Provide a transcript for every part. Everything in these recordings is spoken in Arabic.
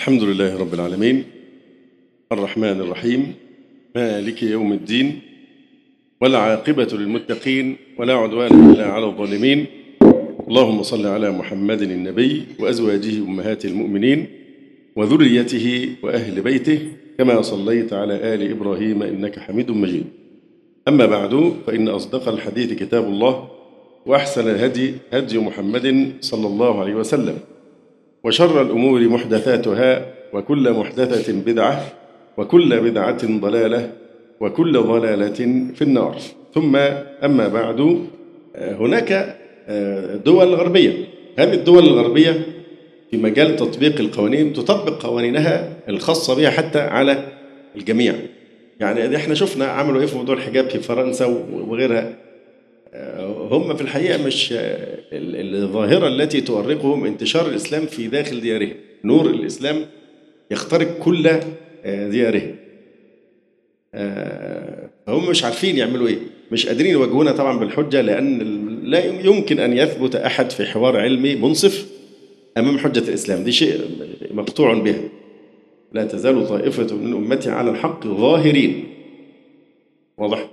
الحمد لله رب العالمين. الرحمن الرحيم. مالك يوم الدين. والعاقبة للمتقين. ولا عدوان إلا على الظالمين. اللهم صل على محمد النبي وأزواجه أمهات المؤمنين وذريته وأهل بيته كما صليت على آل إبراهيم إنك حميد مجيد. أما بعد فإن أصدق الحديث كتاب الله وأحسن الهدي هدي محمد صلى الله عليه وسلم. وشر الأمور محدثاتها وكل محدثة بدعة وكل بدعة ضلالة وكل ضلالة في النار. ثم أما بعد هناك دول غربية. هذه الدول الغربية في مجال تطبيق القوانين تطبق قوانينها الخاصة بها حتى على الجميع. يعني إحنا شفنا عملوا إيه في موضوع الحجاب في فرنسا وغيرها؟ هم في الحقيقة مش الظاهرة التي تؤرقهم انتشار الإسلام في داخل ديارهم. نور الإسلام يخترق كل ديارهم. هم مش عارفين يعملوا إيه. مش قادرين يواجهونا طبعا بالحجة لأن لا يمكن أن يثبت أحد في حوار علمي منصف أمام حجة الإسلام. دي شيء مقطوع به لا تزال طائفة من أمتي على الحق ظاهرين. واضح؟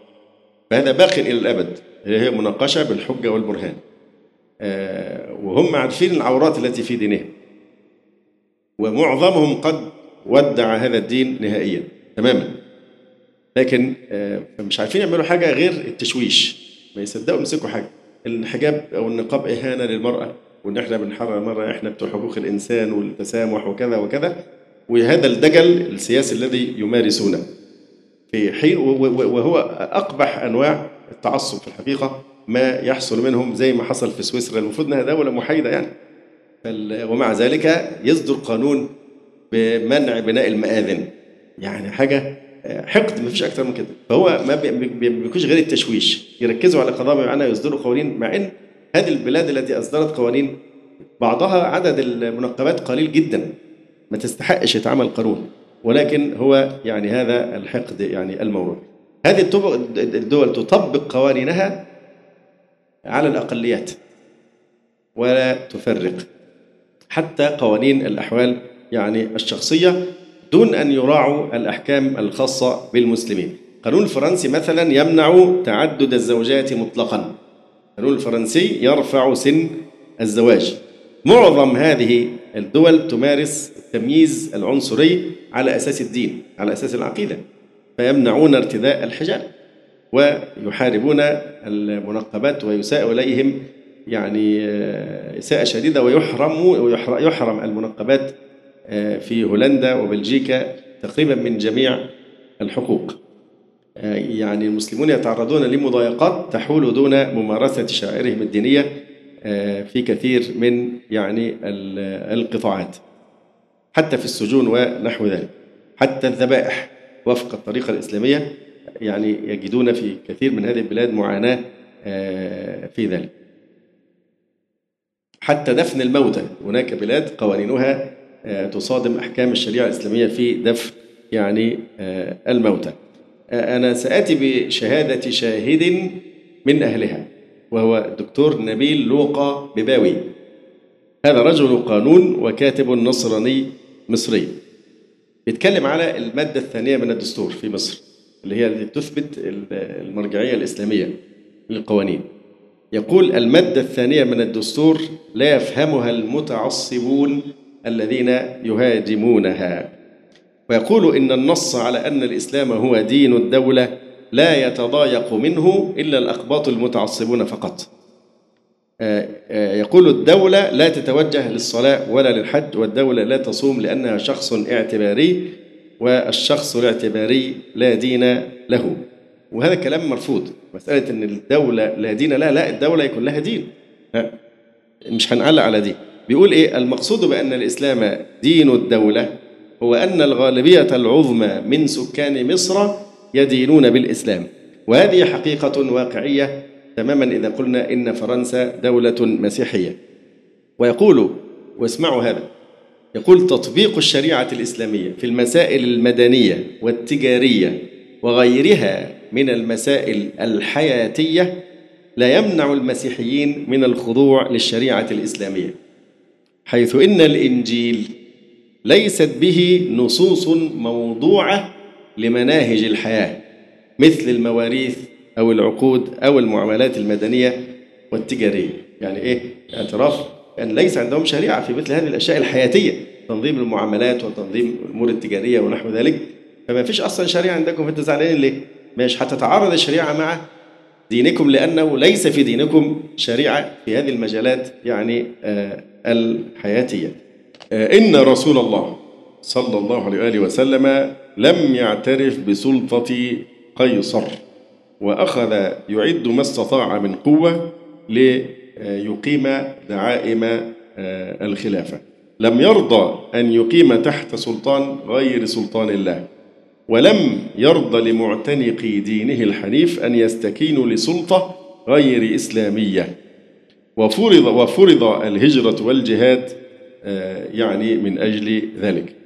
فهذا باق إلى الأبد. هي مناقشة بالحجة والبرهان. وهم عارفين العورات التي في دينهم. ومعظمهم قد ودع هذا الدين نهائيا تماما. لكن مش عارفين يعملوا حاجة غير التشويش. ما يصدقوا يمسكوا حاجة. الحجاب أو النقاب إهانة للمرأة. وإن إحنا بنحرر المرأة إحنا بتوع حقوق الإنسان والتسامح وكذا وكذا. وهذا الدجل السياسي الذي يمارسونه. في حين وهو أقبح أنواع التعصب في الحقيقة ما يحصل منهم زي ما حصل في سويسرا. المفروض إنها دولة محايدة يعني. ومع ذلك يصدر قانون بمنع بناء المآذن. يعني حاجة حقد ما فيش أكتر من كده. فهو ما بيكونش غير التشويش. يركزوا على قضايا معينة يصدروا قوانين مع إن هذه البلاد التي أصدرت قوانين بعضها عدد المنقبات قليل جدا. ما تستحقش يتعمل قانون. ولكن هو يعني هذا الحقد يعني الموروث. هذه الدول تطبق قوانينها على الأقليات ولا تفرق. حتى قوانين الأحوال يعني الشخصية دون أن يراعوا الأحكام الخاصة بالمسلمين. القانون الفرنسي مثلا يمنع تعدد الزوجات مطلقا. القانون الفرنسي يرفع سن الزواج. معظم هذه الدول تمارس التمييز العنصري على أساس الدين على أساس العقيدة. فيمنعون ارتداء الحجاب ويحاربون المنقبات ويساء إليهم يعني إساءة شديدة ويحرم ويحرم المنقبات في هولندا وبلجيكا تقريبا من جميع الحقوق. يعني المسلمون يتعرضون لمضايقات تحول دون ممارسة شعائرهم الدينية في كثير من يعني القطاعات حتى في السجون ونحو ذلك. حتى الذبائح وفق الطريقة الإسلامية يعني يجدون في كثير من هذه البلاد معاناة في ذلك. حتى دفن الموتى هناك بلاد قوانينها تصادم أحكام الشريعة الإسلامية في دفن يعني الموتى. أنا سآتي بشهادة شاهد من أهلها. وهو الدكتور نبيل لوقا بباوي. هذا رجل قانون وكاتب نصراني مصري. بيتكلم على المادة الثانية من الدستور في مصر اللي هي التي تثبت المرجعية الإسلامية للقوانين. يقول المادة الثانية من الدستور لا يفهمها المتعصبون الذين يهاجمونها ويقول إن النص على أن الإسلام هو دين الدولة لا يتضايق منه إلا الأقباط المتعصبون فقط. يقول الدولة لا تتوجه للصلاة ولا للحج والدولة لا تصوم لأنها شخص اعتباري والشخص الاعتباري لا دين له. وهذا كلام مرفوض. مسألة أن الدولة لا دين لها لا الدولة يكون لها دين. مش هنعلق على دي. بيقول إيه؟ المقصود بأن الإسلام دين الدولة هو أن الغالبية العظمى من سكان مصر يدينون بالإسلام. وهذه حقيقة واقعية تماما إذا قلنا إن فرنسا دولة مسيحية. ويقول واسمعوا هذا يقول تطبيق الشريعة الإسلامية في المسائل المدنية والتجارية وغيرها من المسائل الحياتية لا يمنع المسيحيين من الخضوع للشريعة الإسلامية حيث إن الإنجيل ليست به نصوص موضوعة لمناهج الحياة مثل المواريث أو العقود أو المعاملات المدنية والتجارية. يعني إيه؟ اعتراف أن ليس عندهم شريعة في مثل هذه الأشياء الحياتية تنظيم المعاملات وتنظيم الأمور التجارية ونحو ذلك. فما فيش أصلا شريعة عندكم فأنتوا زعلانين ليه؟ مش هتتعارض الشريعة مع دينكم لأنه ليس في دينكم شريعة في هذه المجالات يعني آه الحياتية. آه إن رسول الله صلى الله عليه وآله وسلم لم يعترف بسلطة قيصر وأخذ يعد ما استطاع من قوة ليقيم دعائم آه، الخلافة. لم يرضى أن يقيم تحت سلطان غير سلطان الله ولم يرضى لمعتنقي دينه الحنيف أن يستكينوا لسلطة غير إسلامية. وفرض وفرض الهجرة والجهاد آه، يعني من أجل ذلك.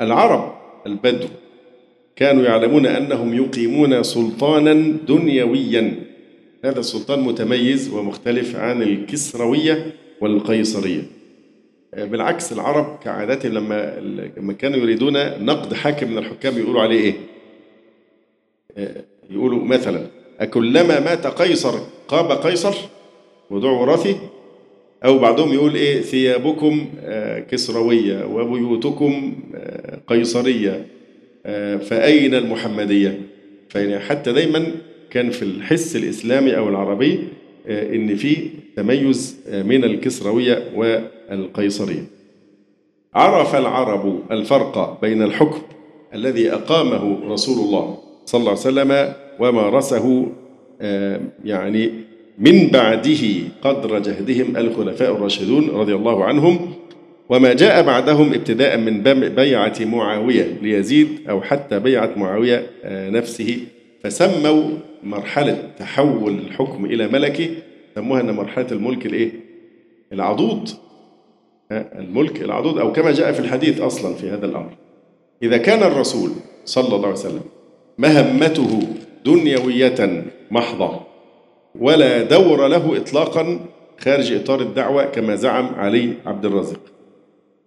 العرب البدو كانوا يعلمون أنهم يقيمون سلطانا دنيويا هذا السلطان متميز ومختلف عن الكسروية والقيصرية بالعكس العرب كعادتهم لما لما كانوا يريدون نقد حاكم من الحكام يقولوا عليه إيه؟ يقولوا مثلا أكلما مات قيصر قاب قيصر موضوع وراثي أو بعضهم يقول إيه ثيابكم كسروية وبيوتكم قيصرية فأين المحمدية؟ فيعني حتى دايما كان في الحس الإسلامي أو العربي إن في تميز من الكسروية والقيصرية. عرف العرب الفرق بين الحكم الذي أقامه رسول الله صلى الله عليه وسلم ومارسه يعني من بعده قدر جهدهم الخلفاء الراشدون رضي الله عنهم وما جاء بعدهم ابتداء من بيعة معاوية ليزيد أو حتى بيعة معاوية نفسه فسموا مرحلة تحول الحكم إلى ملكي سموها أن مرحلة الملك الإيه؟ العضوض الملك العضوض أو كما جاء في الحديث أصلا في هذا الأمر. إذا كان الرسول صلى الله عليه وسلم مهمته دنيوية محضة ولا دور له إطلاقا خارج إطار الدعوة كما زعم علي عبد الرازق.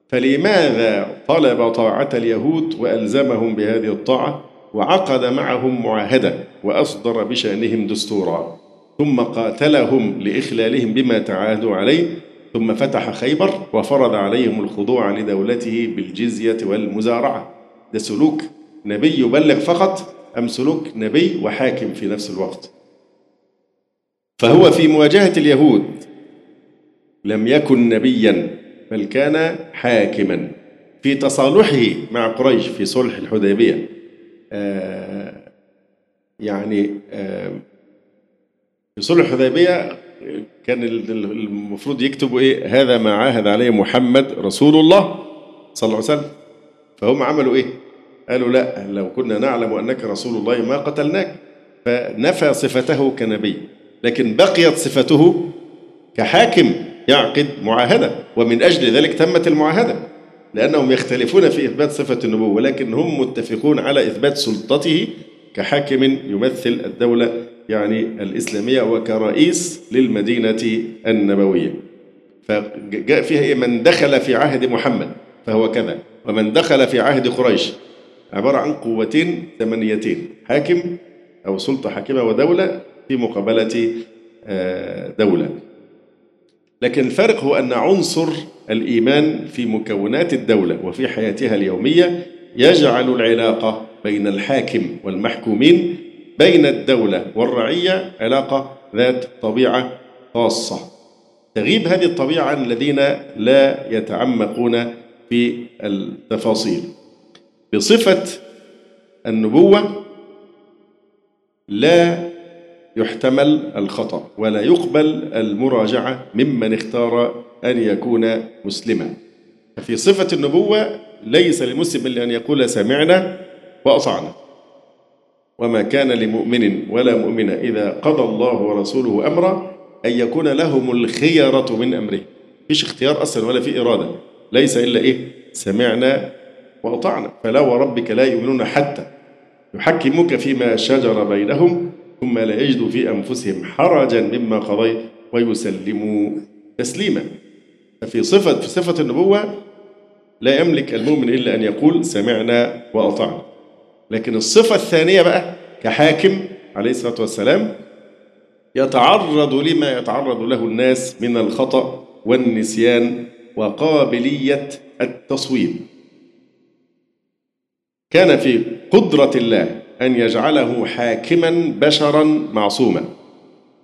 فلماذا طلب طاعة اليهود وألزمهم بهذه الطاعة وعقد معهم معاهدة وأصدر بشأنهم دستورا؟ ثم قاتلهم لإخلالهم بما تعاهدوا عليه ثم فتح خيبر وفرض عليهم الخضوع لدولته بالجزية والمزارعة. ده سلوك نبي يبلغ فقط أم سلوك نبي وحاكم في نفس الوقت؟ فهو في مواجهة اليهود. لم يكن نبيا بل كان حاكما. في تصالحه مع قريش في صلح الحديبية آه يعني آه في صلح الحديبية كان المفروض يكتبوا إيه؟ هذا ما عاهد عليه محمد رسول الله صلى الله عليه وسلم. فهم عملوا إيه؟ قالوا لا لو كنا نعلم أنك رسول الله ما قتلناك. فنفى صفته كنبي. لكن بقيت صفته كحاكم يعقد معاهدة. ومن أجل ذلك تمت المعاهدة لأنهم يختلفون في إثبات صفة النبوة ولكن هم متفقون على إثبات سلطته كحاكم يمثل الدولة يعني الإسلامية وكرئيس للمدينة النبوية. فجاء فيها إيه؟ من دخل في عهد محمد فهو كذا. ومن دخل في عهد قريش عبارة عن قوتين ثمانيتين حاكم أو سلطة حاكمة ودولة في مقابلة دولة. لكن الفرق هو أن عنصر الإيمان في مكونات الدولة وفي حياتها اليومية يجعل العلاقة بين الحاكم والمحكومين بين الدولة والرعية علاقة ذات طبيعة خاصة. تغيب هذه الطبيعة عن الذين لا يتعمقون في التفاصيل. بصفة النبوة لا يحتمل الخطأ ولا يقبل المراجعة ممن اختار أن يكون مسلما. ففي صفة النبوة ليس للمسلم إلا أن يقول سمعنا وأطعنا. وما كان لمؤمن ولا مؤمنة إذا قضى الله ورسوله أمرا أن يكون لهم الخيرة من أمره. فيش اختيار أصلا ولا في إرادة. ليس إلا إيه؟ سمعنا وأطعنا. فلا وربك لا يؤمنون حتى يحكموك فيما شجر بينهم ثم لا يجدوا في أنفسهم حرجا مما قضيت ويسلموا تسليما. ففي صفة في صفة النبوة لا يملك المؤمن إلا أن يقول سمعنا وأطعنا. لكن الصفة الثانية بقى كحاكم عليه الصلاة والسلام يتعرض لما يتعرض له الناس من الخطأ والنسيان وقابلية التصويب. كان في قدرة الله أن يجعله حاكما بشرا معصوما.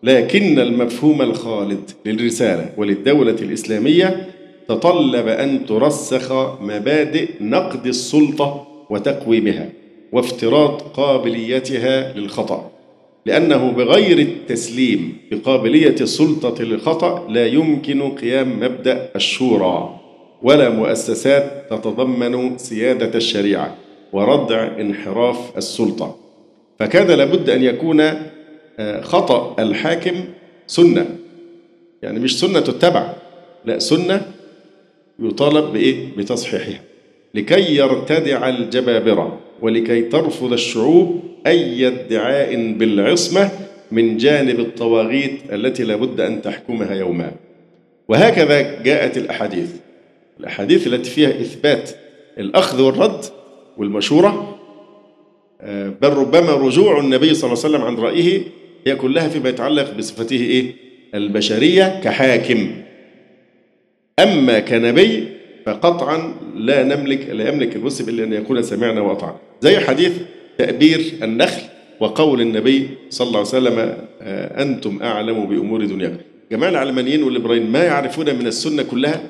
لكن المفهوم الخالد للرسالة وللدولة الإسلامية تطلب أن ترسخ مبادئ نقد السلطة وتقويمها وافتراض قابليتها للخطأ. لأنه بغير التسليم بقابلية السلطة للخطأ لا يمكن قيام مبدأ الشورى ولا مؤسسات تتضمن سيادة الشريعة. وردع انحراف السلطة. فكان لابد أن يكون آه، خطأ الحاكم سنة. يعني مش سنة تتبع لا سنة يطالب بإيه؟ بتصحيحها. لكي يرتدع الجبابرة ولكي ترفض الشعوب أي ادعاء بالعصمة من جانب الطواغيت التي لابد أن تحكمها يوما. وهكذا جاءت الأحاديث. الأحاديث التي فيها إثبات الأخذ والرد والمشورة آه، بل ربما رجوع النبي صلى الله عليه وسلم عن رأيه هي كلها فيما يتعلق بصفته إيه؟ البشرية كحاكم. أما كنبي فقطعا لا نملك لا يملك المسلم إلا أن يقول سمعنا وأطعنا. زي حديث تأبير النخل وقول النبي صلى الله عليه وسلم آه، أنتم أعلم بأمور دنياكم جماعة العلمانيين والليبراليين ما يعرفون من السنة كلها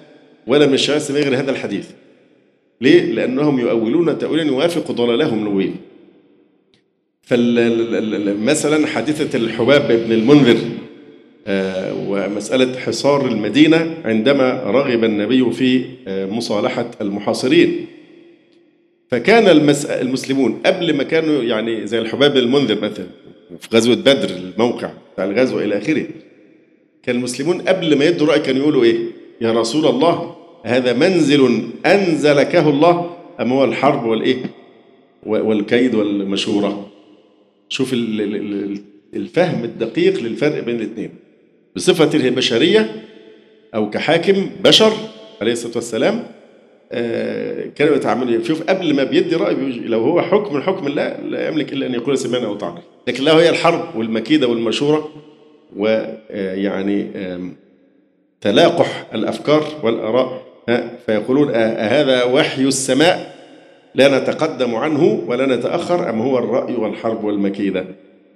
ولا من الشريعة غير هذا الحديث. ليه؟ لأنهم يؤولون تأويلا يوافق ضلالهم الوين فمثلا حادثة الحباب بن المنذر آه، ومسألة حصار المدينة عندما رغب النبي في آه، مصالحة المحاصرين. فكان المسلمون قبل ما كانوا يعني زي الحباب المنذر مثلا في غزوة بدر الموقع بتاع الغزوة إلى آخره. كان المسلمون قبل ما يدوا رأي كانوا يقولوا إيه؟ يا رسول الله هذا منزل أنزلكه الله أم هو الحرب والإيه؟ والكيد والمشورة؟ شوف الفهم الدقيق للفرق بين الاثنين. بصفة بشرية أو كحاكم بشر عليه الصلاة والسلام آه، كانوا يتعاملون شوف قبل ما بيدي رأي لو هو حكم حكم الله لا يملك إلا أن يقول سمعنا أو طعنا. لكن له هي الحرب والمكيدة والمشورة ويعني تلاقح الأفكار والآراء فيقولون أهذا وحي السماء؟ لا نتقدم عنه ولا نتأخر أم هو الرأي والحرب والمكيدة؟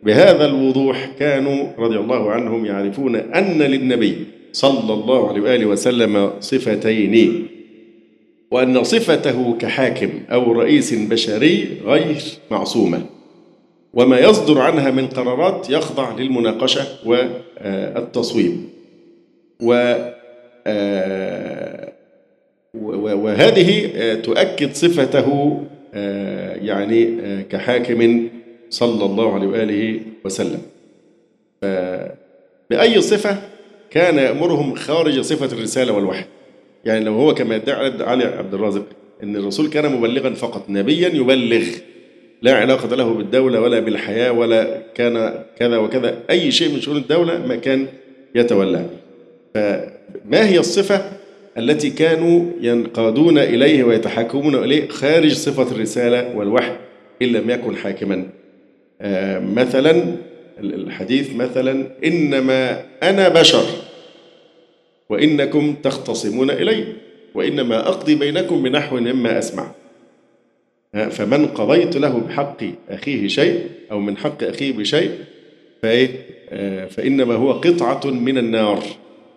بهذا الوضوح كانوا رضي الله عنهم يعرفون أن للنبي صلى الله عليه وآله وسلم صفتين وأن صفته كحاكم أو رئيس بشري غير معصومة. وما يصدر عنها من قرارات يخضع للمناقشة والتصويب. و وهذه تؤكد صفته يعني كحاكم صلى الله عليه وآله وسلم. بأي صفة كان يأمرهم خارج صفة الرسالة والوحي. يعني لو هو كما يدعي علي عبد الرازق أن الرسول كان مبلغا فقط نبيا يبلغ لا علاقة له بالدولة ولا بالحياة ولا كان كذا وكذا أي شيء من شؤون الدولة ما كان يتولى فما هي الصفة التي كانوا ينقادون إليه ويتحكمون إليه خارج صفة الرسالة والوحي إن لم يكن حاكما. آه، مثلا الحديث مثلا إنما أنا بشر وإنكم تختصمون إلي وإنما أقضي بينكم بنحو مما أسمع. آه، فمن قضيت له بحق أخيه شيء أو من حق أخيه بشيء فإيه؟ آه، فإنما هو قطعة من النار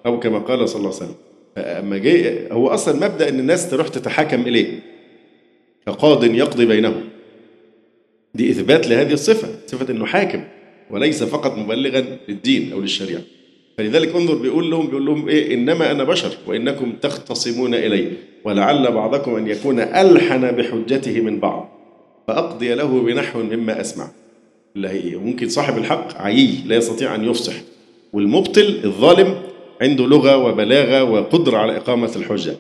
أو كما قال صلى الله عليه وسلم. أما جاي هو أصلا مبدأ إن الناس تروح تتحكم إليه كقاض يقضي بينهم. دي إثبات لهذه الصفة صفة إنه حاكم وليس فقط مبلغا للدين أو للشريعة. فلذلك انظر بيقول لهم بيقول لهم إيه إنما أنا بشر وإنكم تختصمون إلي ولعل بعضكم أن يكون ألحن بحجته من بعض فأقضي له بنحو مما أسمع. ممكن صاحب الحق عيي لا يستطيع أن يفصح والمبطل الظالم عنده لغة وبلاغة وقدرة على إقامة الحجة.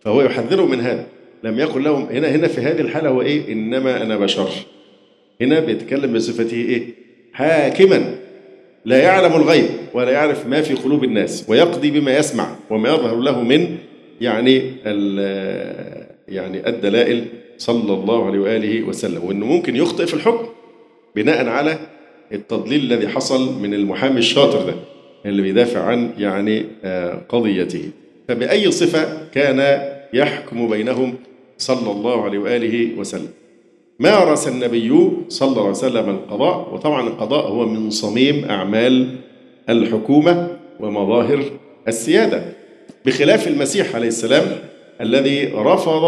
فهو يحذره من هذا. لم يقل لهم هنا هنا في هذه الحالة هو إيه؟ إنما أنا بشر. هنا بيتكلم بصفته إيه؟ حاكما. لا يعلم الغيب ولا يعرف ما في قلوب الناس ويقضي بما يسمع وما يظهر له من يعني يعني الدلائل صلى الله عليه وآله وسلم. وأنه ممكن يخطئ في الحكم بناء على التضليل الذي حصل من المحامي الشاطر ده. اللي بيدافع عن يعني آه، قضيته. فبأي صفة كان يحكم بينهم صلى الله عليه وآله وسلم. مارس النبي صلى الله عليه وسلم القضاء؟ وطبعا القضاء هو من صميم أعمال الحكومة ومظاهر السيادة. بخلاف المسيح عليه السلام الذي رفض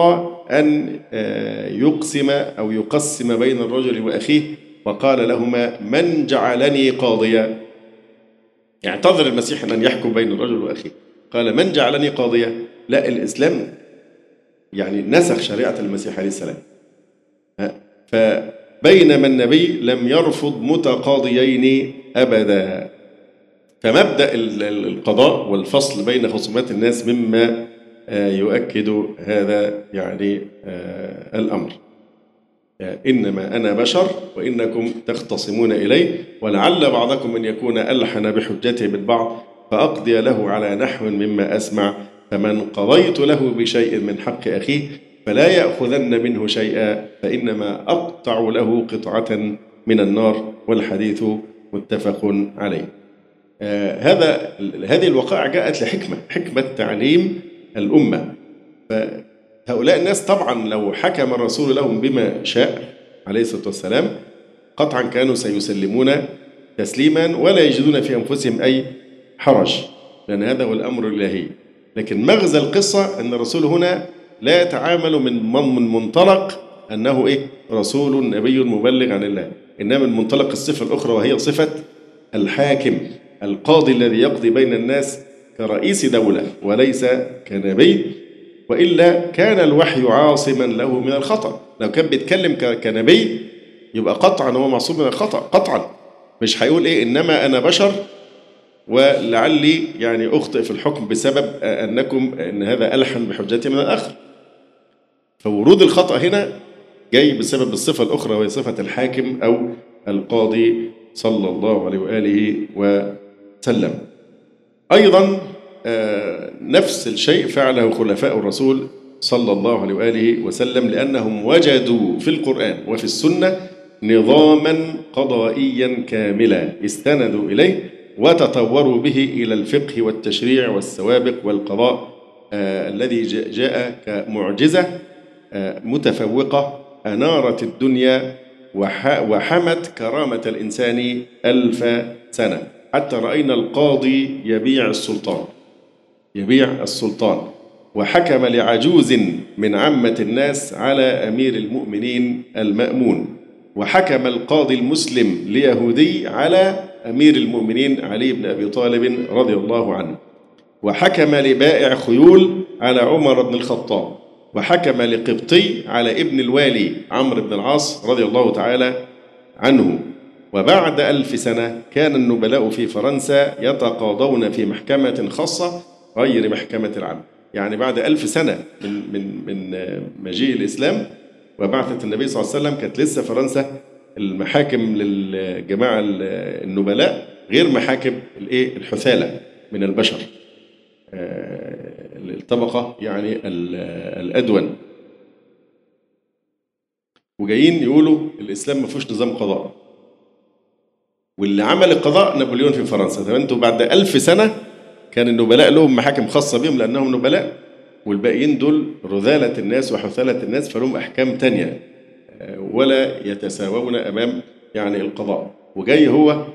أن آه، يقسم أو يقسم بين الرجل وأخيه وقال لهما من جعلني قاضيا؟ اعتذر المسيح أن يحكم بين الرجل وأخيه. قال من جعلني قاضيا لا الإسلام يعني نسخ شريعة المسيح عليه السلام. فبينما النبي لم يرفض متقاضيين أبدا. فمبدأ القضاء والفصل بين خصومات الناس مما آه، يؤكد هذا يعني آه، الأمر. إنما أنا بشر وإنكم تختصمون إلي ولعل بعضكم أن يكون ألحن بحجته من بعض فأقضي له على نحو مما أسمع فمن قضيت له بشيء من حق أخيه فلا يأخذن منه شيئا فإنما أقطع له قطعة من النار والحديث متفق عليه. آه هذا هذه الوقائع جاءت لحكمة حكمة تعليم الأمة. فهؤلاء الناس طبعا لو حكم الرسول لهم بما شاء عليه الصلاة والسلام قطعا كانوا سيسلمون تسليما ولا يجدون في أنفسهم أي حرج لأن هذا هو الأمر الإلهي. لكن مغزى القصة أن الرسول هنا لا يتعامل من من منطلق أنه إيه؟ رسول نبي مبلغ عن الله. إنما من منطلق الصفة الأخرى وهي صفة الحاكم القاضي الذي يقضي بين الناس كرئيس دولة وليس كنبي. وإلا كان الوحي عاصما له من الخطأ. لو كان بيتكلم كنبي يبقى قطعا هو معصوم من الخطأ قطعا. مش هيقول إيه إنما أنا بشر ولعلي يعني أخطئ في الحكم بسبب أنكم أن هذا ألحن بحجتي من الآخر. فورود الخطأ هنا جاي بسبب الصفة الأخرى وهي صفة الحاكم أو القاضي صلى الله عليه وآله وسلم. أيضا آه، نفس الشيء فعله خلفاء الرسول صلى الله عليه وآله وسلم لأنهم وجدوا في القرآن وفي السنة نظاما قضائيا كاملا استندوا إليه وتطوروا به إلى الفقه والتشريع والسوابق والقضاء آه الذي جاء كمعجزة آه متفوقة أنارت الدنيا وحمت كرامة الإنسان ألف سنة. حتى رأينا القاضي يبيع السلطان. يبيع السلطان. وحكم لعجوز من عامة الناس على أمير المؤمنين المأمون. وحكم القاضي المسلم ليهودي على أمير المؤمنين علي بن أبي طالب رضي الله عنه. وحكم لبائع خيول على عمر بن الخطاب. وحكم لقبطي على ابن الوالي عمرو بن العاص رضي الله تعالى عنه. وبعد ألف سنة كان النبلاء في فرنسا يتقاضون في محكمة خاصة غير محكمة العام يعني بعد ألف سنة من من من مجيء الإسلام وبعثة النبي صلى الله عليه وسلم كانت لسه فرنسا المحاكم للجماعة النبلاء غير محاكم الإيه؟ الحثالة من البشر. آه، الطبقة يعني الأدون. وجايين يقولوا الإسلام ما فيهوش نظام قضاء. واللي عمل القضاء نابليون في فرنسا. طب أنتوا بعد ألف سنة كان النبلاء لهم محاكم خاصة بهم لأنهم نبلاء والباقيين دول رذالة الناس وحثالة الناس فلهم أحكام تانية ولا يتساوون أمام يعني القضاء. وجاي هو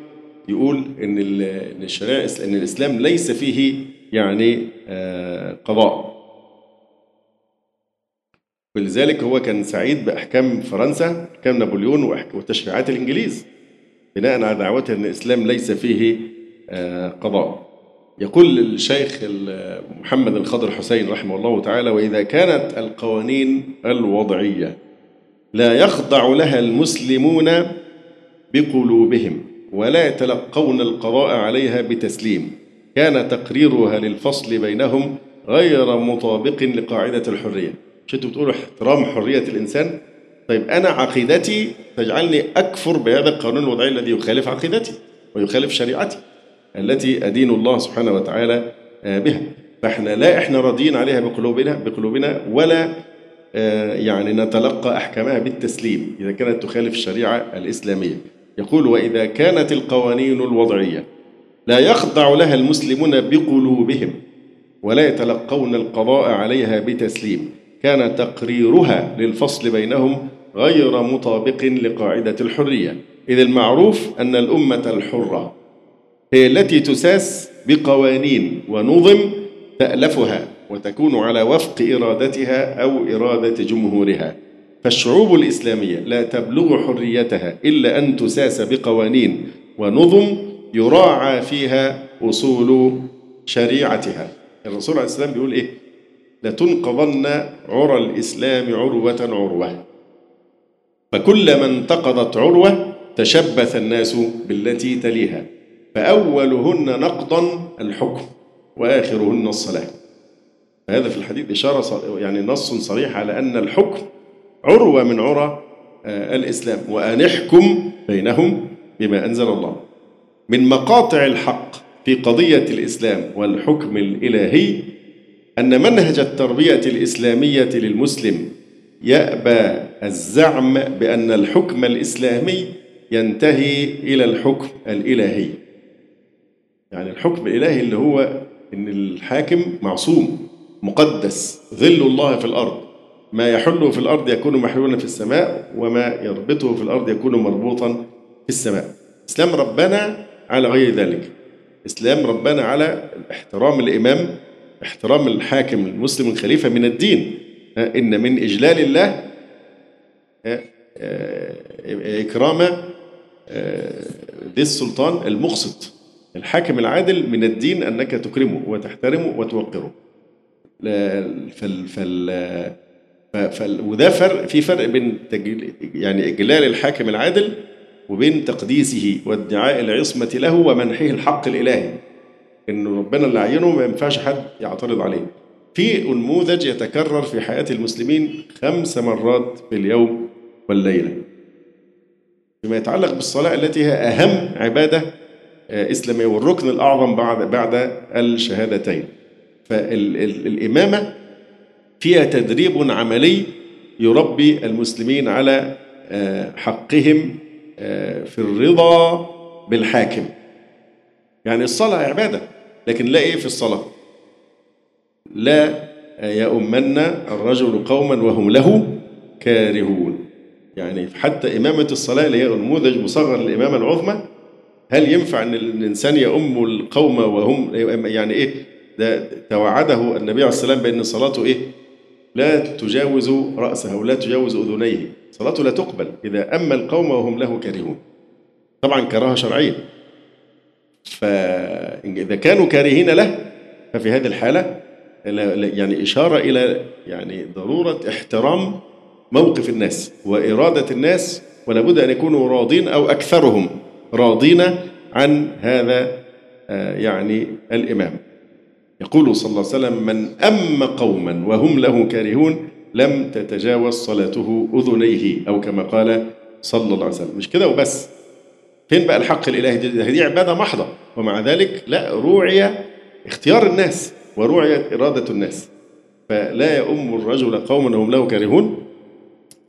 يقول إن إن الشريعة إن الإسلام ليس فيه يعني آه، قضاء. ولذلك هو كان سعيد بأحكام فرنسا أحكام نابليون وتشريعات الإنجليز بناء على دعوته أن الإسلام ليس فيه آه، قضاء. يقول الشيخ محمد الخضر حسين رحمه الله تعالى وإذا كانت القوانين الوضعية لا يخضع لها المسلمون بقلوبهم ولا يتلقون القضاء عليها بتسليم كان تقريرها للفصل بينهم غير مطابق لقاعدة الحرية. مش أنتوا بتقولوا؟ احترام حرية الإنسان؟ طيب أنا عقيدتي تجعلني أكفر بهذا القانون الوضعي الذي يخالف عقيدتي ويخالف شريعتي. التي أدين الله سبحانه وتعالى بها. فإحنا لا إحنا راضيين عليها بقلوبنا بقلوبنا ولا يعني نتلقى أحكامها بالتسليم إذا كانت تخالف الشريعة الإسلامية. يقول وإذا كانت القوانين الوضعية لا يخضع لها المسلمون بقلوبهم ولا يتلقون القضاء عليها بتسليم كان تقريرها للفصل بينهم غير مطابق لقاعدة الحرية. إذ المعروف أن الأمة الحرة هي التي تساس بقوانين ونظم تألفها وتكون على وفق إرادتها أو إرادة جمهورها. فالشعوب الإسلامية لا تبلغ حريتها إلا أن تساس بقوانين ونظم يراعى فيها أصول شريعتها. الرسول عليه السلام بيقول إيه؟ لتنقضن عرى الإسلام عروة عروة. فكلما انتقضت عروة تشبث الناس بالتي تليها. فأولهن نقضا الحكم وآخرهن الصلاة. هذا في الحديث إشارة يعني نص صريح على أن الحكم عروة من عرى آه، الإسلام. وأن احكم بينهم بما أنزل الله. من مقاطع الحق في قضية الإسلام والحكم الإلهي أن منهج التربية الإسلامية للمسلم يأبى الزعم بأن الحكم الإسلامي ينتهي إلى الحكم الإلهي. يعني الحكم الإلهي اللي هو إن الحاكم معصوم مقدس ظل الله في الأرض. ما يحله في الأرض يكون محلولا في السماء وما يربطه في الأرض يكون مربوطا في السماء. إسلام ربنا على غير ذلك. إسلام ربنا على احترام الإمام احترام الحاكم المسلم الخليفة من الدين. إن من إجلال الله إكرام ذي السلطان المقسط. الحاكم العادل من الدين أنك تكرمه وتحترمه وتوقره. فال فال فال وده فرق في فرق بين يعني إجلال الحاكم العادل وبين تقديسه وادعاء العصمة له ومنحه الحق الإلهي. إنه ربنا اللي عينه ما ينفعش حد يعترض عليه. في نموذج يتكرر في حياة المسلمين خمس مرات في اليوم والليلة. فيما يتعلق بالصلاة التي هي أهم عبادة آه، إسلامية والركن الأعظم بعد بعد الشهادتين. فالإمامة فيها تدريب عملي يربي المسلمين على آه، حقهم آه، في الرضا بالحاكم. يعني الصلاة عبادة لكن لا إيه في الصلاة؟ لا يؤمن الرجل قوما وهم له كارهون. يعني حتى إمامة الصلاة اللي هي نموذج مصغر للإمامة العظمى هل ينفع أن الإنسان يؤم القوم وهم يعني إيه؟ ده توعده النبي عليه السلام بأن صلاته إيه؟ لا تجاوز رأسه ولا تجاوز أذنيه. صلاته لا تقبل. إذا أما القوم وهم له كارهون. طبعا كراهة شرعية فإذا كانوا كارهين له ففي هذه الحالة يعني إشارة إلى يعني ضرورة احترام موقف الناس وإرادة الناس ولا بد أن يكونوا راضين أو أكثرهم. راضين عن هذا آه، يعني الإمام. يقول صلى الله عليه وسلم من أم قوما وهم له كارهون لم تتجاوز صلاته أذنيه. أو كما قال صلى الله عليه وسلم. مش كده وبس. فين بقى الحق الإلهي دي, دي عبادة محضة. ومع ذلك لا روعي اختيار الناس وروعيت إرادة الناس. فلا يؤم الرجل قوما وهم له كارهون.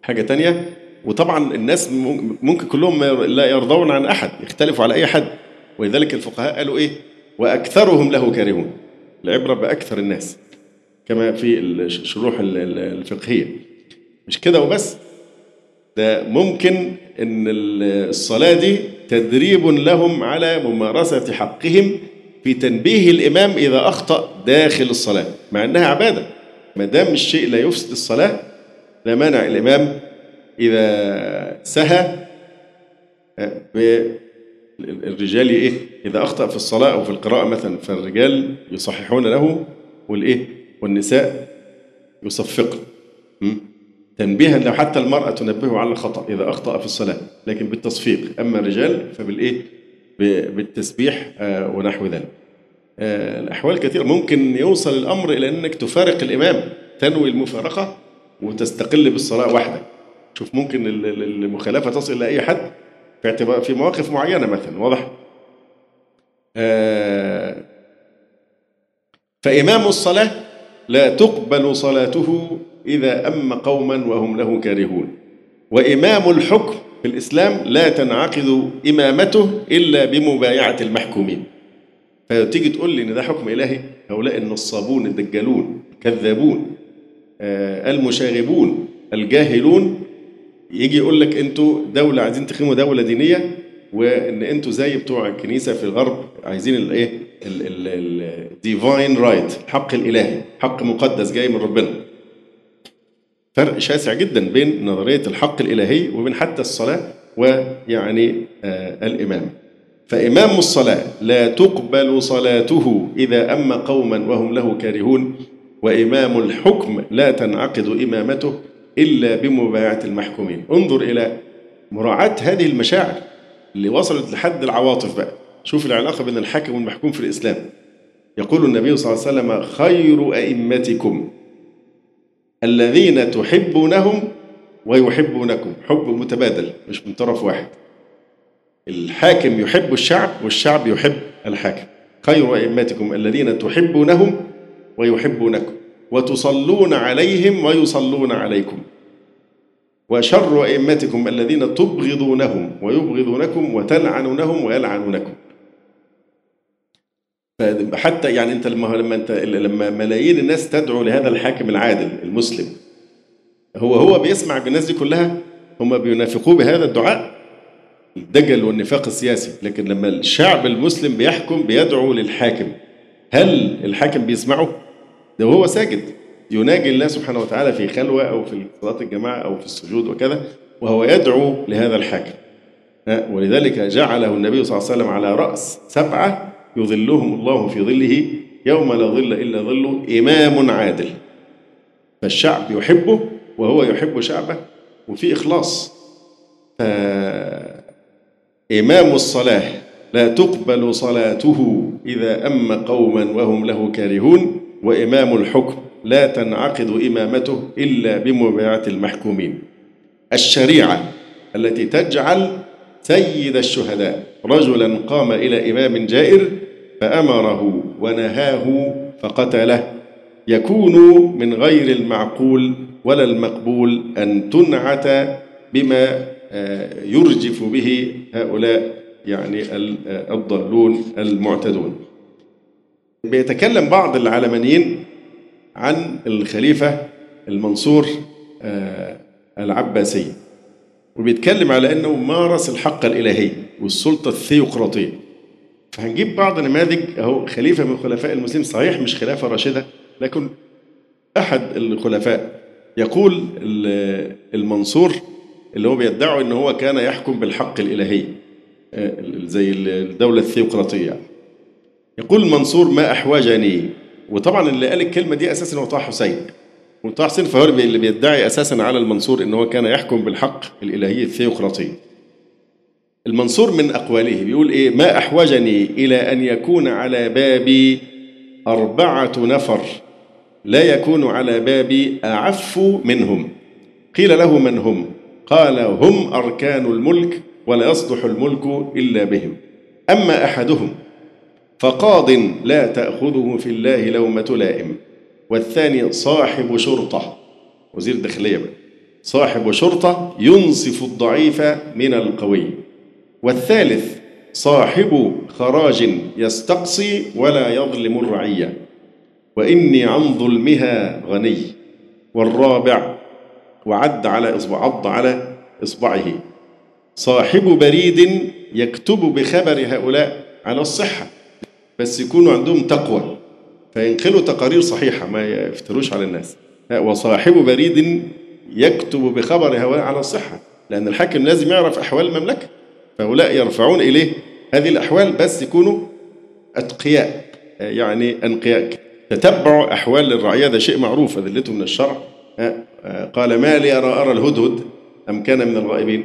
حاجة تانية وطبعا الناس ممكن كلهم لا يرضون عن أحد يختلفوا على أي حد. ولذلك الفقهاء قالوا إيه؟ وأكثرهم له كارهون. العبرة بأكثر الناس كما في الشروح الفقهية. مش كده وبس؟ ده ممكن إن الصلاة دي تدريب لهم على ممارسة حقهم في تنبيه الإمام إذا أخطأ داخل الصلاة مع أنها عبادة. ما دام الشيء لا يفسد الصلاة لا مانع الإمام إذا سهى الرجال إيه؟ إذا أخطأ في الصلاة أو في القراءة مثلا فالرجال يصححون له والإيه؟ والنساء يصفقن. تنبيها لو حتى المرأة تنبهه على الخطأ إذا أخطأ في الصلاة لكن بالتصفيق. أما الرجال فبالإيه؟ بالتسبيح آه، ونحو ذلك. آه، الأحوال كثيرة. ممكن يوصل الأمر إلى أنك تفارق الإمام تنوي المفارقة وتستقل بالصلاة وحدك. شوف ممكن المخالفة تصل إلى أي حد في اعتبار في مواقف معينة مثلا واضح؟ آه، فإمام الصلاة لا تقبل صلاته إذا أم قوما وهم له كارهون. وإمام الحكم في الإسلام لا تنعقد إمامته إلا بمبايعة المحكومين. فتيجي تقول لي إن ده حكم إلهي؟ هؤلاء النصابون الدجالون الكذابون آه، المشاغبون الجاهلون يجي يقول لك أنتوا دولة عايزين تقيموا دولة دينية وإن أنتوا زي بتوع الكنيسة في الغرب عايزين الايه ال divine right الحق الالهي حق مقدس جاي من ربنا. فرق شاسع جدا بين نظرية الحق الإلهي وبين حتى الصلاة ويعني آه الإمام. فإمام الصلاة لا تقبل صلاته إذا أم قوما وهم له كارهون وإمام الحكم لا تنعقد إمامته إلا بمبايعة المحكومين. انظر إلى مراعاة هذه المشاعر اللي وصلت لحد العواطف بقى. شوف العلاقة بين الحاكم والمحكوم في الإسلام. يقول النبي صلى الله عليه وسلم خير أئمتكم الذين تحبونهم ويحبونكم. حب متبادل مش من طرف واحد. الحاكم يحب الشعب والشعب يحب الحاكم. خير أئمتكم الذين تحبونهم ويحبونكم. وتصلون عليهم ويصلون عليكم. وشر أئمتكم الذين تبغضونهم ويبغضونكم وتلعنونهم ويلعنونكم. حتى يعني أنت لما لما أنت لما ملايين الناس تدعو لهذا الحاكم العادل المسلم هو هو بيسمع بالناس دي كلها هم بينافقوه بهذا الدعاء. الدجل والنفاق السياسي لكن لما الشعب المسلم بيحكم بيدعو للحاكم هل الحاكم بيسمعه؟ ده وهو ساجد يناجي الله سبحانه وتعالى في خلوة أو في صلاة الجماعة أو في السجود وكذا وهو يدعو لهذا الحاكم ولذلك جعله النبي صلى الله عليه وسلم على رأس سبعة يظلهم الله في ظله يوم لا ظل إلا ظله إمام عادل. فالشعب يحبه وهو يحب شعبه وفي إخلاص. إمام الصلاة لا تقبل صلاته إذا أم قوما وهم له كارهون. وإمام الحكم لا تنعقد إمامته إلا بمبايعة المحكومين. الشريعة التي تجعل سيد الشهداء رجلا قام إلى إمام جائر فأمره ونهاه فقتله. يكون من غير المعقول ولا المقبول أن تنعت بما آه، يرجف به هؤلاء يعني الضالون المعتدون. بيتكلم بعض العلمانيين عن الخليفة المنصور آه، العباسي. وبيتكلم على أنه مارس الحق الإلهي والسلطة الثيوقراطية. فهنجيب بعض نماذج أهو خليفة من خلفاء المسلمين. صحيح مش خلافة راشدة لكن أحد الخلفاء يقول المنصور اللي هو بيدعوا إن هو كان يحكم بالحق الإلهي آه، زي الدولة الثيوقراطية. يقول المنصور ما أحوجني. وطبعا اللي قال الكلمة دي أساسا هو طه حسين. وطه حسين فهو اللي بيدعي أساسا على المنصور إن هو كان يحكم بالحق الإلهي الثيوقراطي. المنصور من أقواله بيقول إيه؟ ما أحوجني إلى أن يكون على بابي أربعة نفر لا يكون على بابي أعف منهم. قيل له من هم؟ قال هم أركان الملك ولا يصلح الملك إلا بهم. أما أحدهم فقاض لا تأخذه في الله لومة لائم. والثاني صاحب شرطة. وزير الداخلية بقى. صاحب شرطة ينصف الضعيف من القوي. والثالث صاحب خراج يستقصي ولا يظلم الرعية. وإني عن ظلمها غني. والرابع وعد على إصبع عض على إصبعه. صاحب بريد يكتب بخبر هؤلاء على الصحة. بس يكونوا عندهم تقوى. فينقلوا تقارير صحيحة ما يفتروش على الناس. وصاحب بريد يكتب بخبر هؤلاء على الصحة لأن الحاكم لازم يعرف أحوال المملكة فهؤلاء يرفعون إليه هذه الأحوال بس يكونوا أتقياء يعني أنقياء. تتبع أحوال الرعية هذا شيء معروف أدلته من الشرع. قال ما لي أرى أرى الهدهد أم كان من الغائبين.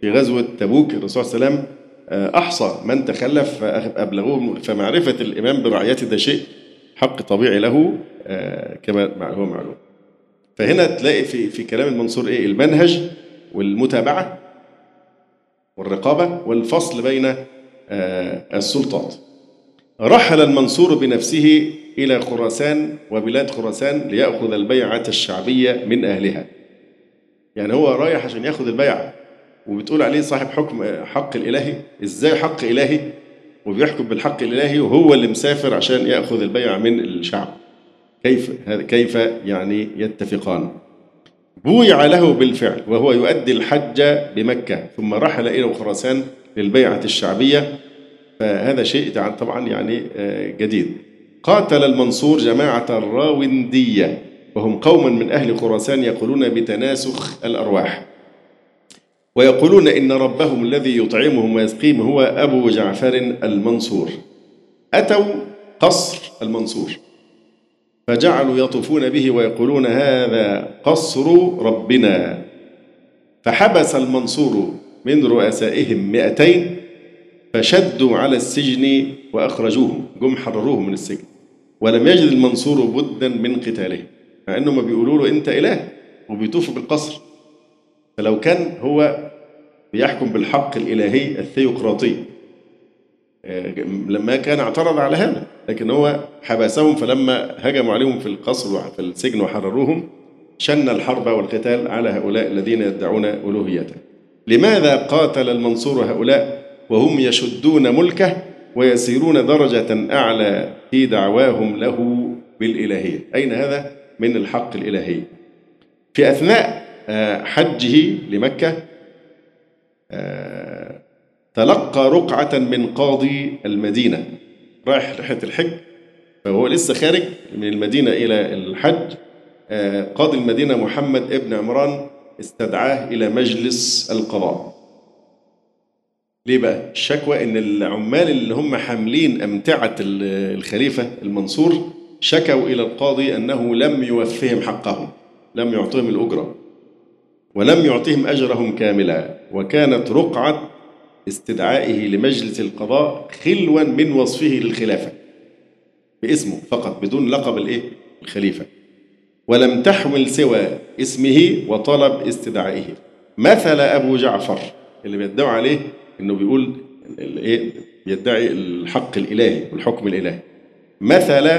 في غزوة تبوك الرسول صلى الله عليه وسلم أحصى من تخلف فأبلغوه فمعرفة الإمام برعيته ده شيء حق طبيعي له كما هو معلوم. فهنا تلاقي في في كلام المنصور إيه؟ المنهج والمتابعة والرقابة والفصل بين السلطات. رحل المنصور بنفسه إلى خراسان وبلاد خراسان ليأخذ البيعة الشعبية من أهلها. يعني هو رايح عشان يأخذ البيعة. وبتقول عليه صاحب حكم حق الإلهي. إزاي حق إلهي؟ وبيحكم بالحق الإلهي وهو اللي مسافر عشان يأخذ البيعة من الشعب. كيف؟ كيف يعني يتفقان؟ بويع له بالفعل وهو يؤدي الحج بمكة ثم رحل إلى خراسان للبيعة الشعبية. فهذا شيء طبعا يعني آه، جديد. قاتل المنصور جماعة الراوندية وهم قوم من أهل خراسان يقولون بتناسخ الأرواح. ويقولون إن ربهم الذي يطعمهم ويسقيهم هو أبو جعفر المنصور. أتوا قصر المنصور. فجعلوا يطوفون به ويقولون هذا قصر ربنا. فحبس المنصور من رؤسائهم مئتين فشدوا على السجن وأخرجوهم جم حرروهم من السجن. ولم يجد المنصور بدا من قتالهم مع إنهم بيقولوا له أنت إله وبيطوفوا بالقصر فلو كان هو بيحكم بالحق الإلهي الثيوقراطي. لما كان اعترض على هذا لكن هو حبسهم فلما هجموا عليهم في القصر وفي السجن وحرروهم شن الحرب والقتال على هؤلاء الذين يدعون ألوهيته. لماذا قاتل المنصور هؤلاء وهم يشدون ملكه ويسيرون درجة أعلى في دعواهم له بالإلهية؟ أين هذا؟ من الحق الإلهي. في أثناء آه، حجه لمكة تلقى رقعة من قاضي المدينة. رايح رحلة الحج فهو لسه خارج من المدينة إلى الحج. آه، قاضي المدينة محمد ابن عمران استدعاه إلى مجلس القضاء. ليه بقى؟ الشكوى إن العمال اللي هم حاملين أمتعة الخليفة المنصور شكوا إلى القاضي أنه لم يوفهم حقهم لم يعطيهم الأجرة. ولم يعطيهم أجرهم كاملا. وكانت رقعة استدعائه لمجلس القضاء خلوا من وصفه للخلافة. باسمه فقط بدون لقب الإيه؟ الخليفة. ولم تحمل سوى اسمه وطلب استدعائه. مثل أبو جعفر اللي بيدعوا عليه إنه بيقول الإيه؟ بيدعي الحق الإلهي والحكم الإلهي. مثل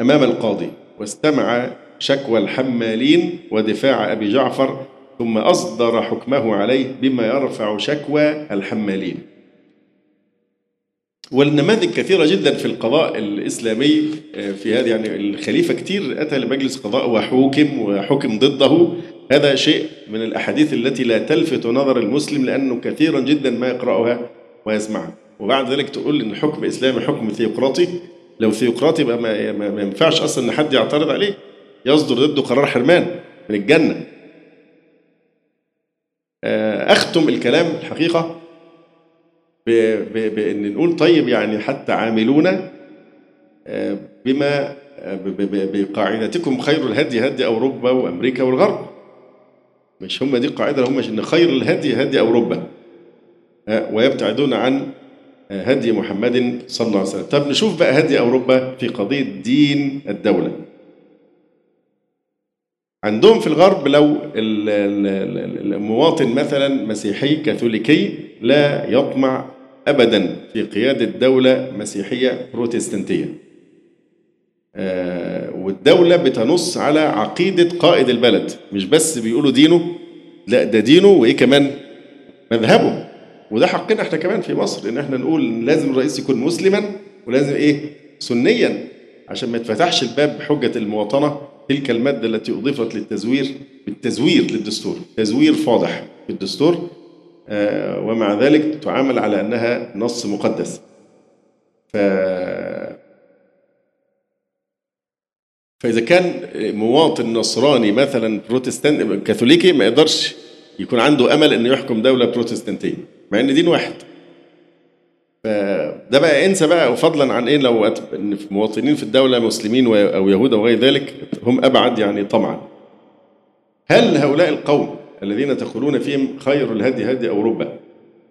أمام القاضي واستمع شكوى الحمالين ودفاع أبي جعفر ثم أصدر حكمه عليه بما يرفع شكوى الحمالين. والنماذج كثيرة جدا في القضاء الإسلامي آه، في هذه يعني الخليفة كتير أتى لمجلس قضاء وحوكم وحكم ضده. هذا شيء من الأحاديث التي لا تلفت نظر المسلم لأنه كثيرا جدا ما يقرأها ويسمعها وبعد ذلك تقول إن حكم إسلامي حكم ثيوقراطي لو ثيوقراطي يبقى ما, ما ينفعش أصلا إن حد يعترض عليه. يصدر ضده قرار حرمان من الجنة. آه، أختم الكلام الحقيقة بأن نقول طيب يعني حتى عاملونا آه، بما آه، بقاعدتكم خير الهدي هدي أوروبا وأمريكا والغرب. مش هم دي القاعدة هم إن خير الهدي هدي أوروبا. ويبتعدون عن هدي محمد صلى الله عليه وسلم. طب نشوف بقى هدي أوروبا في قضية دين الدولة. عندهم في الغرب لو المواطن مثلا مسيحي كاثوليكي لا يطمع ابدا في قيادة دولة مسيحية بروتستانتية. آه، والدولة بتنص على عقيدة قائد البلد مش بس بيقولوا دينه لا ده دينه وإيه كمان؟ مذهبه. وده حقنا إحنا كمان في مصر إن إحنا نقول لازم الرئيس يكون مسلما ولازم إيه؟ سنيا عشان ما يتفتحش الباب بحجه المواطنة تلك المادة التي أضيفت للتزوير بالتزوير للدستور تزوير فاضح في الدستور آه، ومع ذلك تعامل على أنها نص مقدس. ف فإذا كان مواطن نصراني مثلا بروتستانت كاثوليكي ما يقدرش يكون عنده أمل أنه يحكم دولة بروتستانتية مع أن دين واحد. فده بقى انسى بقى وفضلا عن إيه لو إن مواطنين في الدولة مسلمين أو يهود أو غير ذلك هم أبعد يعني طمعا. هل هؤلاء القوم الذين تقولون فيهم خير الهدي هدي أوروبا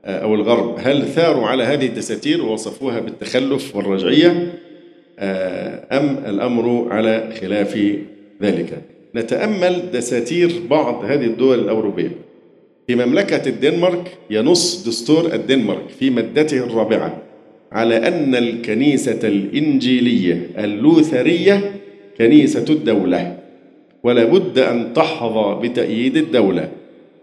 آه، أو الغرب هل ثاروا على هذه الدساتير ووصفوها بالتخلف والرجعية آه، أم الأمر على خلاف ذلك؟ نتأمل دساتير بعض هذه الدول الأوروبية. في مملكة الدنمارك ينص دستور الدنمارك في مادته الرابعة على أن الكنيسة الإنجيلية اللوثرية كنيسة الدولة ولا بد أن تحظى بتأييد الدولة.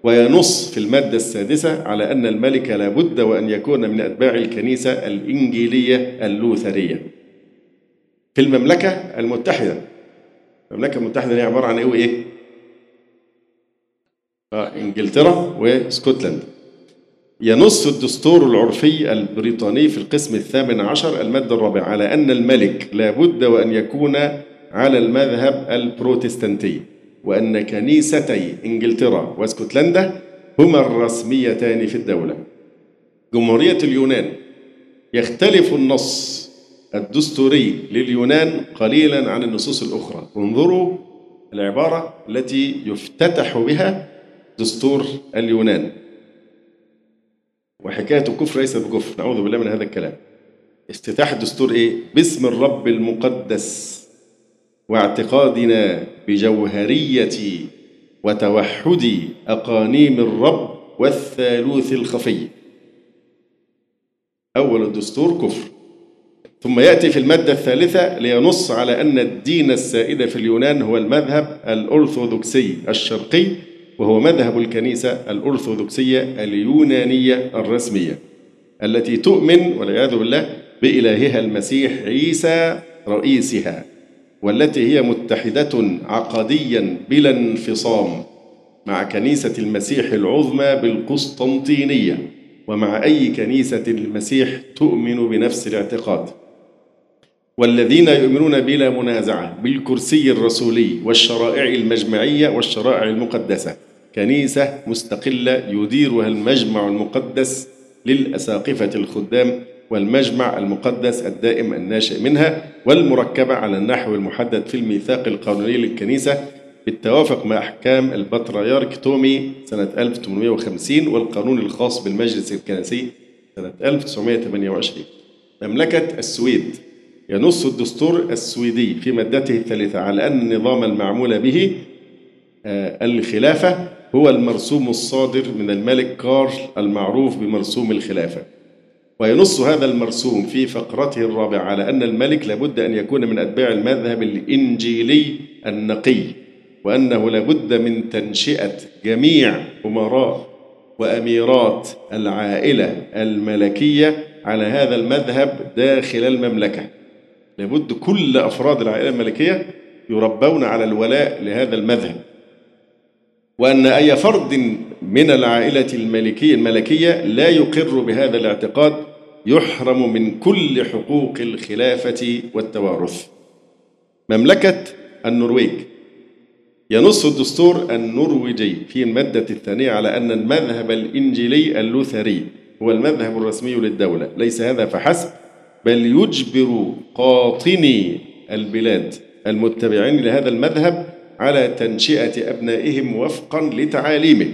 وينص في المادة السادسة على أن الملك لا بد وأن يكون من أتباع الكنيسة الإنجيلية اللوثرية. في المملكة المتحدة المملكة المتحدة هي عبارة عن إيه آه إنجلترا واسكتلندا ينص الدستور العرفي البريطاني في القسم الثامن عشر المادة الرابعة على أن الملك لا بد وأن يكون على المذهب البروتستانتي وأن كنيستي إنجلترا وإسكتلندا هما الرسميتان في الدولة. جمهورية اليونان. يختلف النص الدستوري لليونان قليلا عن النصوص الأخرى. انظروا العبارة التي يفتتح بها دستور اليونان. وحكاية الكفر ليس بكفر. نعوذ بالله من هذا الكلام. افتتاح الدستور إيه؟ باسم الرب المقدس واعتقادنا بجوهرية وتوحد أقانيم الرب والثالوث الخفي. أول الدستور كفر. ثم يأتي في المادة الثالثة لينص على أن الدين السائد في اليونان هو المذهب الأرثوذكسي الشرقي وهو مذهب الكنيسة الأرثوذكسية اليونانية الرسمية التي تؤمن والعياذ بالله بإلهها المسيح عيسى رئيسها والتي هي متحدة عقديا بلا انفصام مع كنيسة المسيح العظمى بالقسطنطينية ومع أي كنيسة المسيح تؤمن بنفس الاعتقاد. والذين يؤمنون بلا منازعة بالكرسي الرسولي والشرائع المجمعية والشرائع المقدسة. كنيسة مستقلة يديرها المجمع المقدس للأساقفة الخدام والمجمع المقدس الدائم الناشئ منها والمركبة على النحو المحدد في الميثاق القانوني للكنيسة بالتوافق مع أحكام البطريرك تومي سنة 1850 والقانون الخاص بالمجلس الكنسي سنة 1928 مملكة السويد ينص الدستور السويدي في مادته الثالثة على أن النظام المعمول به آه، الخلافة هو المرسوم الصادر من الملك كارل المعروف بمرسوم الخلافة. وينص هذا المرسوم في فقرته الرابعة على أن الملك لابد أن يكون من أتباع المذهب الإنجيلي النقي وأنه لابد من تنشئة جميع أمراء وأميرات العائلة الملكية على هذا المذهب داخل المملكة. لابد كل أفراد العائلة الملكية يربون على الولاء لهذا المذهب. وأن أي فرد من العائلة الملكية الملكية لا يقر بهذا الاعتقاد يحرم من كل حقوق الخلافة والتوارث. مملكة النرويج. ينص الدستور النرويجي في المادة الثانية على أن المذهب الإنجيلي اللوثري هو المذهب الرسمي للدولة، ليس هذا فحسب بل يجبر قاطني البلاد المتبعين لهذا المذهب على تنشئة أبنائهم وفقا لتعاليمه.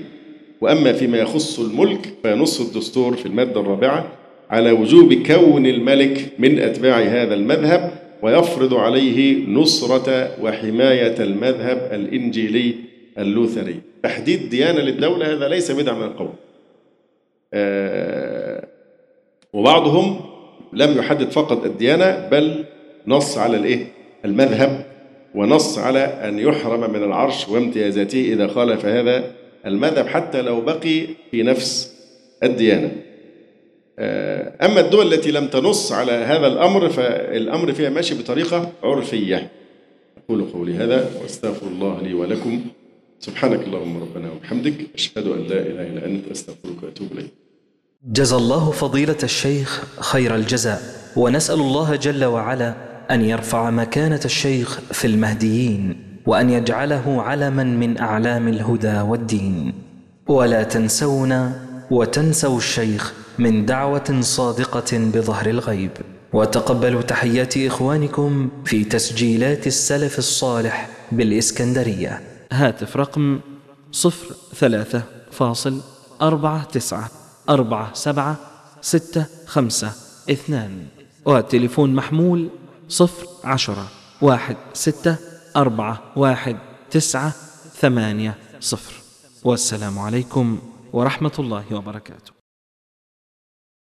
وأما فيما يخص الملك فينص الدستور في المادة الرابعة على وجوب كون الملك من أتباع هذا المذهب ويفرض عليه نصرة وحماية المذهب الإنجيلي اللوثري. تحديد ديانة للدولة هذا ليس بدعة من القول آه وبعضهم لم يحدد فقط الديانة بل نص على الإيه؟ المذهب ونص على أن يحرم من العرش وامتيازاته إذا خالف هذا المذهب حتى لو بقي في نفس الديانة. آه، أما الدول التي لم تنص على هذا الأمر فالأمر فيها ماشي بطريقة عرفية. أقول قولي هذا وأستغفر الله لي ولكم. سبحانك اللهم ربنا وبحمدك أشهد أن لا إله إلا أنت أستغفرك وأتوب إليك. جزى الله فضيلة الشيخ خير الجزاء ونسأل الله جل وعلا أن يرفع مكانة الشيخ في المهديين وأن يجعله علما من أعلام الهدى والدين. ولا تنسونا وتنسوا الشيخ من دعوة صادقة بظهر الغيب. وتقبلوا تحيات إخوانكم في تسجيلات السلف الصالح بالإسكندرية. هاتف رقم صفر ثلاثة فاصل أربعة تسعة. أربعة سبعة ستة خمسة اثنان. والتليفون محمول صفر عشرة واحد ستة أربعة واحد تسعة ثمانية صفر. والسلام عليكم ورحمة الله وبركاته.